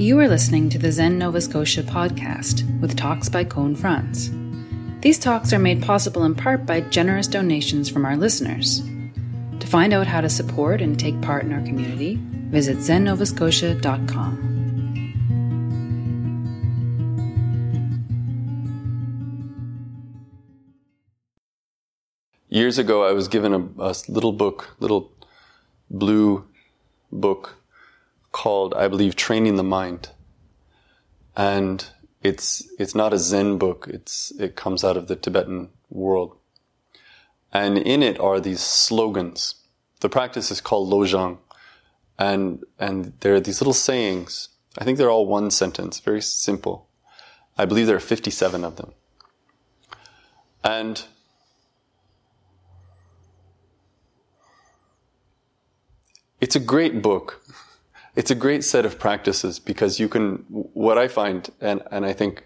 You are listening to the Zen Nova Scotia podcast with talks by Koun Franz. These talks are made possible in part by generous donations from our listeners. To find out how to support and take part in our community, visit zennovascotia.com. Years ago, I was given a, a little book, little blue book called, I believe, Training the Mind. And it's, it's not a Zen book. It's, it comes out of the Tibetan world. And in it are these slogans. The practice is called Lojong. And, and there are these little sayings. I think they're all one sentence, very simple. I believe there are 57 of them. And it's a great book. It's a great set of practices because you can, what I find, and, and I think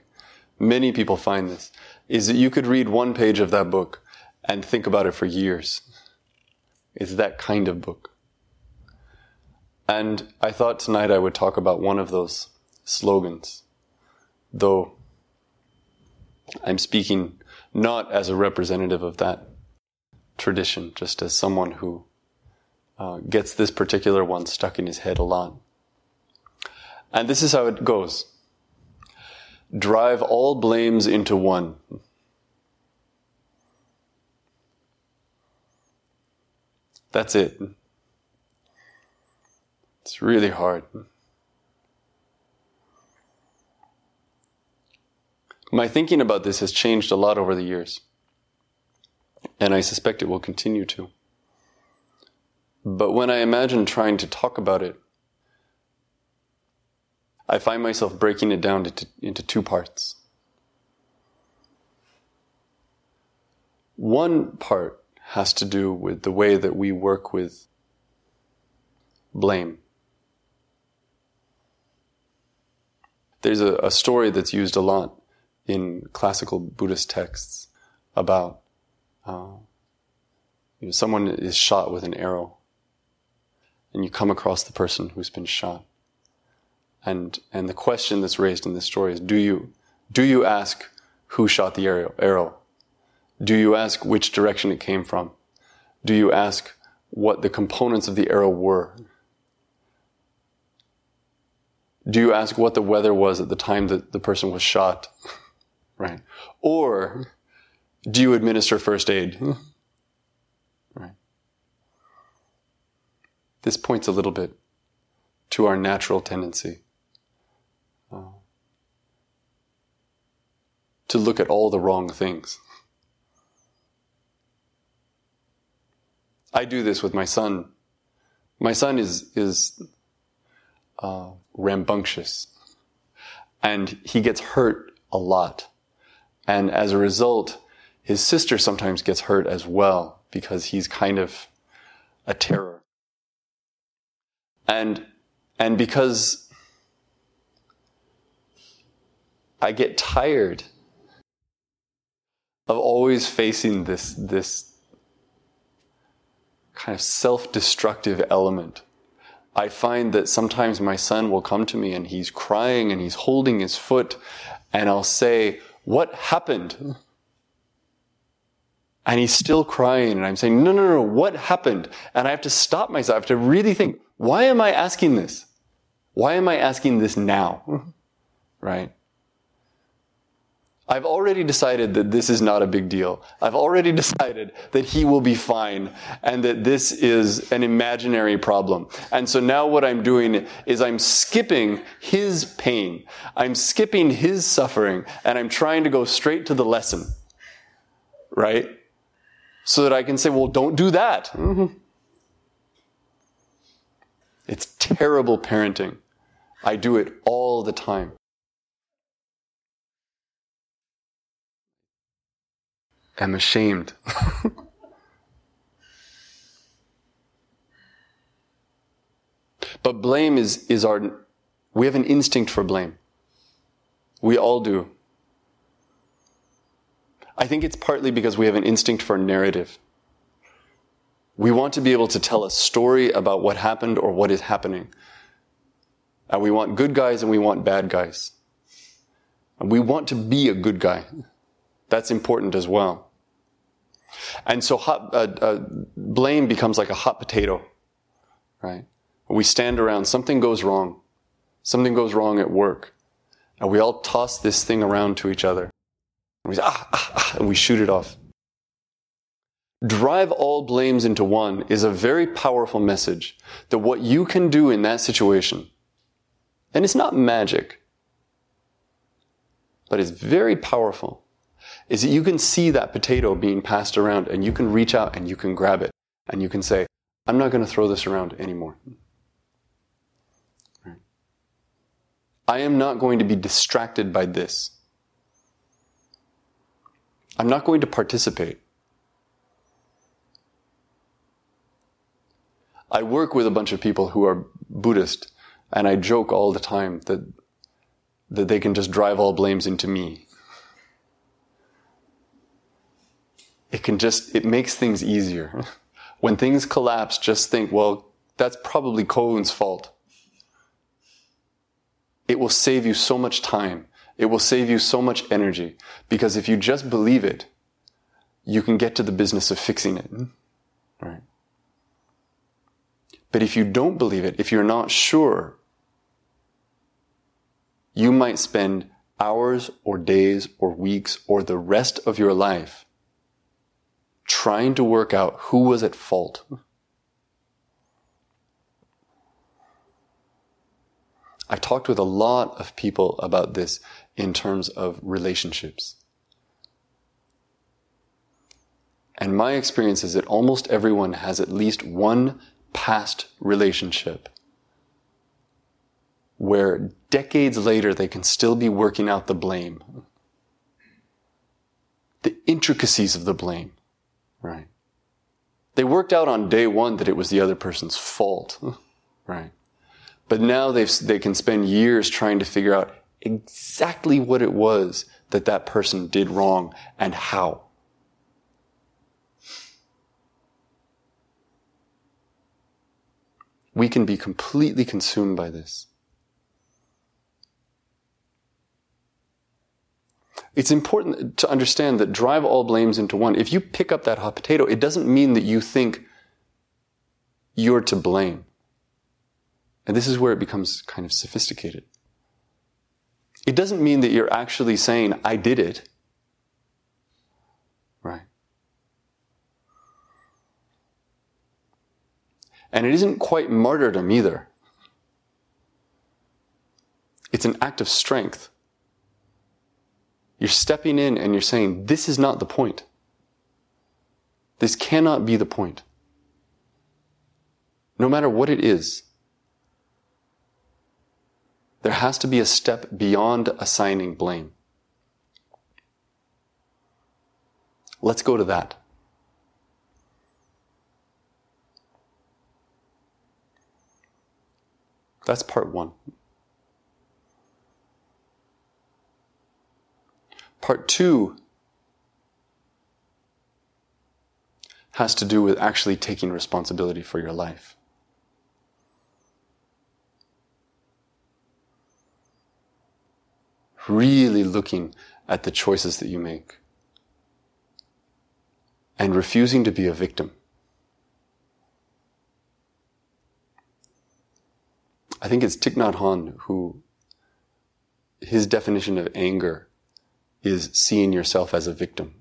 many people find this, is that you could read one page of that book and think about it for years. It's that kind of book. And I thought tonight I would talk about one of those slogans, though I'm speaking not as a representative of that tradition, just as someone who uh, gets this particular one stuck in his head a lot. And this is how it goes drive all blames into one. That's it. It's really hard. My thinking about this has changed a lot over the years, and I suspect it will continue to. But when I imagine trying to talk about it, I find myself breaking it down into, into two parts. One part has to do with the way that we work with blame. There's a, a story that's used a lot in classical Buddhist texts about uh, you know, someone is shot with an arrow and you come across the person who's been shot. And, and the question that's raised in this story is, do you, do you ask who shot the arrow, arrow? Do you ask which direction it came from? Do you ask what the components of the arrow were? Do you ask what the weather was at the time that the person was shot? right. Or do you administer first aid? This points a little bit to our natural tendency uh, to look at all the wrong things. I do this with my son. My son is is uh, rambunctious, and he gets hurt a lot, and as a result, his sister sometimes gets hurt as well because he's kind of a terror. And, and because I get tired of always facing this, this kind of self-destructive element. I find that sometimes my son will come to me and he's crying and he's holding his foot and I'll say, what happened? And he's still crying and I'm saying, no, no, no, what happened? And I have to stop myself. I have to really think, why am I asking this? Why am I asking this now? right? I've already decided that this is not a big deal. I've already decided that he will be fine and that this is an imaginary problem. And so now what I'm doing is I'm skipping his pain. I'm skipping his suffering and I'm trying to go straight to the lesson. Right? So that I can say, well, don't do that. Mm-hmm. It's terrible parenting. I do it all the time. I'm ashamed. but blame is, is our, we have an instinct for blame. We all do. I think it's partly because we have an instinct for narrative. We want to be able to tell a story about what happened or what is happening. And we want good guys and we want bad guys. And we want to be a good guy. That's important as well. And so hot, uh, uh, blame becomes like a hot potato, right? We stand around, something goes wrong. Something goes wrong at work. And we all toss this thing around to each other. And we say, ah, ah, ah, and we shoot it off. Drive all blames into one is a very powerful message that what you can do in that situation, and it's not magic, but it's very powerful, is that you can see that potato being passed around and you can reach out and you can grab it and you can say, I'm not going to throw this around anymore. I am not going to be distracted by this. I'm not going to participate. I work with a bunch of people who are Buddhist, and I joke all the time that, that they can just drive all blames into me. It can just, it makes things easier. when things collapse, just think, well, that's probably Koun's fault. It will save you so much time. It will save you so much energy. Because if you just believe it, you can get to the business of fixing it. Right? But if you don't believe it, if you're not sure, you might spend hours or days or weeks or the rest of your life trying to work out who was at fault. I've talked with a lot of people about this in terms of relationships. And my experience is that almost everyone has at least one past relationship where decades later they can still be working out the blame. The intricacies of the blame, right? They worked out on day one that it was the other person's fault, right? But now they they can spend years trying to figure out exactly what it was that that person did wrong and how. We can be completely consumed by this. It's important to understand that drive all blames into one. If you pick up that hot potato, it doesn't mean that you think you're to blame. And this is where it becomes kind of sophisticated. It doesn't mean that you're actually saying, I did it. Right? And it isn't quite martyrdom either. It's an act of strength. You're stepping in and you're saying, This is not the point. This cannot be the point. No matter what it is, there has to be a step beyond assigning blame. Let's go to that. That's part one. Part two has to do with actually taking responsibility for your life. really looking at the choices that you make and refusing to be a victim. I think it's Thich Nhat Hanh who, his definition of anger is seeing yourself as a victim.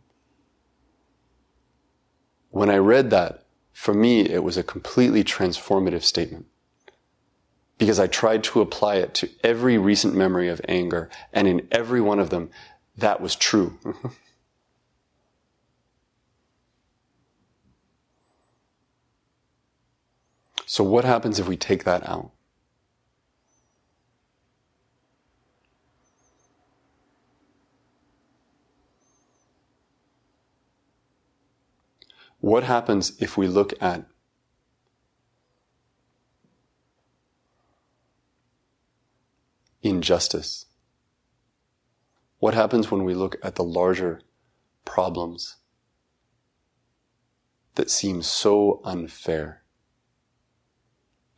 When I read that, for me, it was a completely transformative statement because I tried to apply it to every recent memory of anger, and in every one of them, that was true. so, what happens if we take that out? What happens if we look at injustice? What happens when we look at the larger problems that seem so unfair?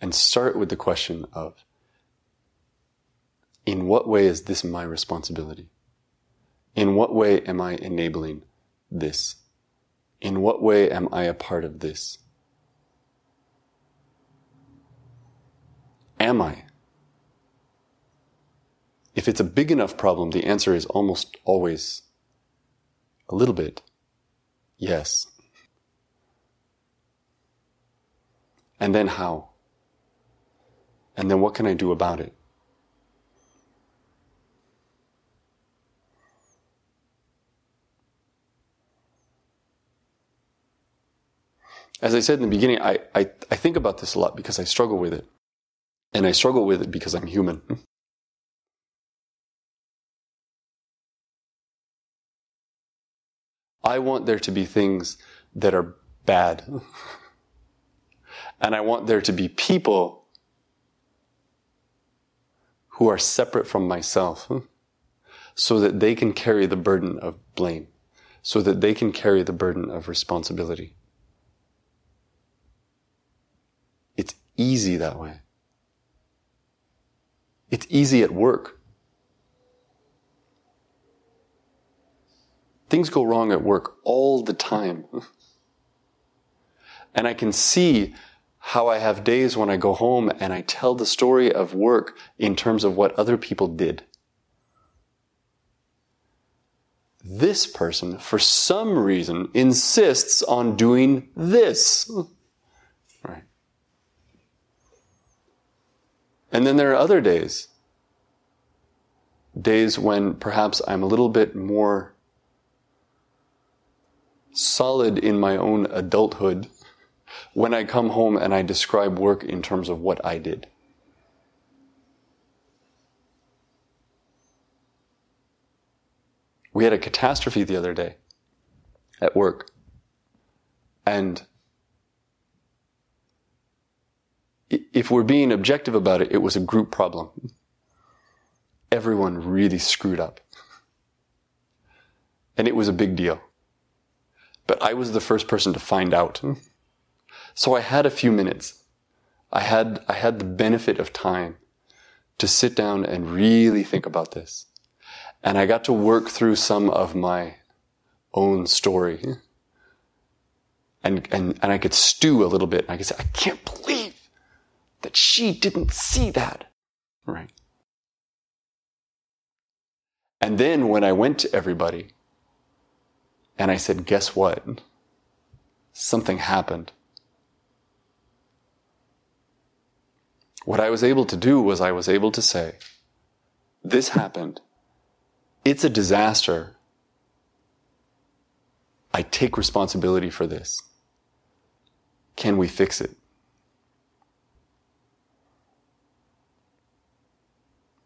And start with the question of in what way is this my responsibility? In what way am I enabling this? In what way am I a part of this? Am I? If it's a big enough problem, the answer is almost always a little bit yes. And then how? And then what can I do about it? As I said in the beginning, I, I, I think about this a lot because I struggle with it. And I struggle with it because I'm human. I want there to be things that are bad. and I want there to be people who are separate from myself so that they can carry the burden of blame, so that they can carry the burden of responsibility. It's easy that way. It's easy at work. Things go wrong at work all the time. and I can see how I have days when I go home and I tell the story of work in terms of what other people did. This person, for some reason, insists on doing this. And then there are other days, days when perhaps I'm a little bit more solid in my own adulthood when I come home and I describe work in terms of what I did. We had a catastrophe the other day at work. And if we're being objective about it, it was a group problem. Everyone really screwed up. And it was a big deal. But I was the first person to find out. So I had a few minutes. I had, I had the benefit of time to sit down and really think about this. And I got to work through some of my own story. And, and, and I could stew a little bit. I could say, I can't believe that she didn't see that. Right. And then when I went to everybody and I said, guess what? Something happened. What I was able to do was I was able to say, this happened. It's a disaster. I take responsibility for this. Can we fix it?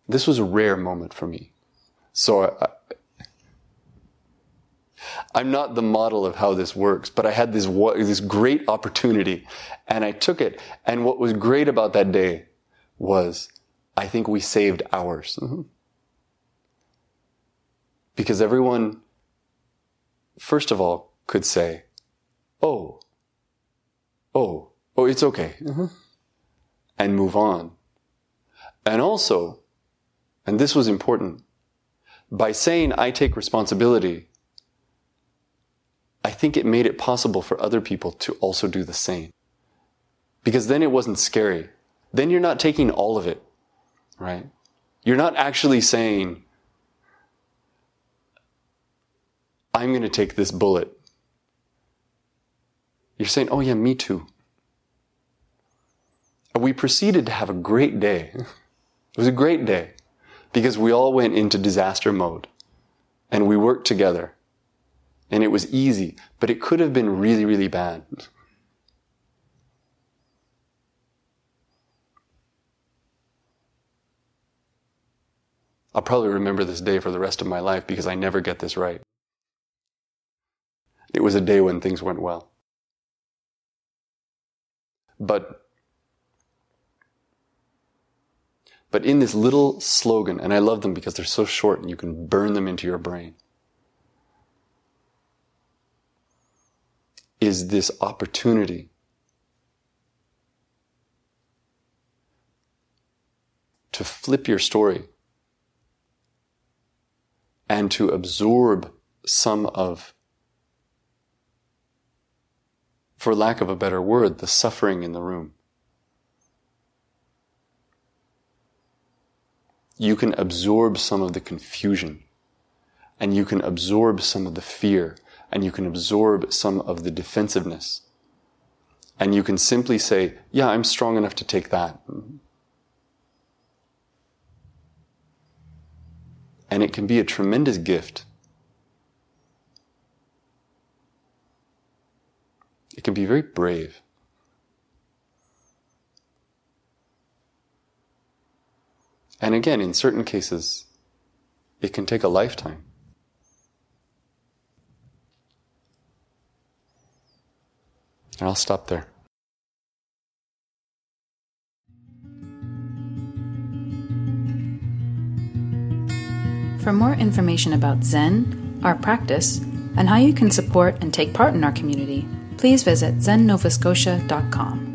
This was a rare moment for me. So I, I'm not the model of how this works, but I had this, this great opportunity and I took it. And what was great about that day was I think we saved hours. Mm-hmm. Because everyone, first of all, could say, oh, oh, oh, it's okay. Mm-hmm. And move on. And also, and this was important, by saying I take responsibility, I think it made it possible for other people to also do the same. Because then it wasn't scary. Then you're not taking all of it, right? You're not actually saying, I'm going to take this bullet. You're saying, oh yeah, me too. And we proceeded to have a great day. It was a great day because we all went into disaster mode and we worked together and it was easy, but it could have been really, really bad. I'll probably remember this day for the rest of my life because I never get this right. It was a day when things went well. But but in this little slogan, and I love them because they're so short and you can burn them into your brain. is this opportunity to flip your story and to absorb some of, for lack of a better word, the suffering in the room. You can absorb some of the confusion, and you can absorb some of the fear, and you can absorb some of the defensiveness. And you can simply say, Yeah, I'm strong enough to take that. And it can be a tremendous gift. It can be very brave. And again, in certain cases, it can take a lifetime. And I'll stop there. For more information about Zen, our practice, and how you can support and take part in our community, please visit zennovascotia.com.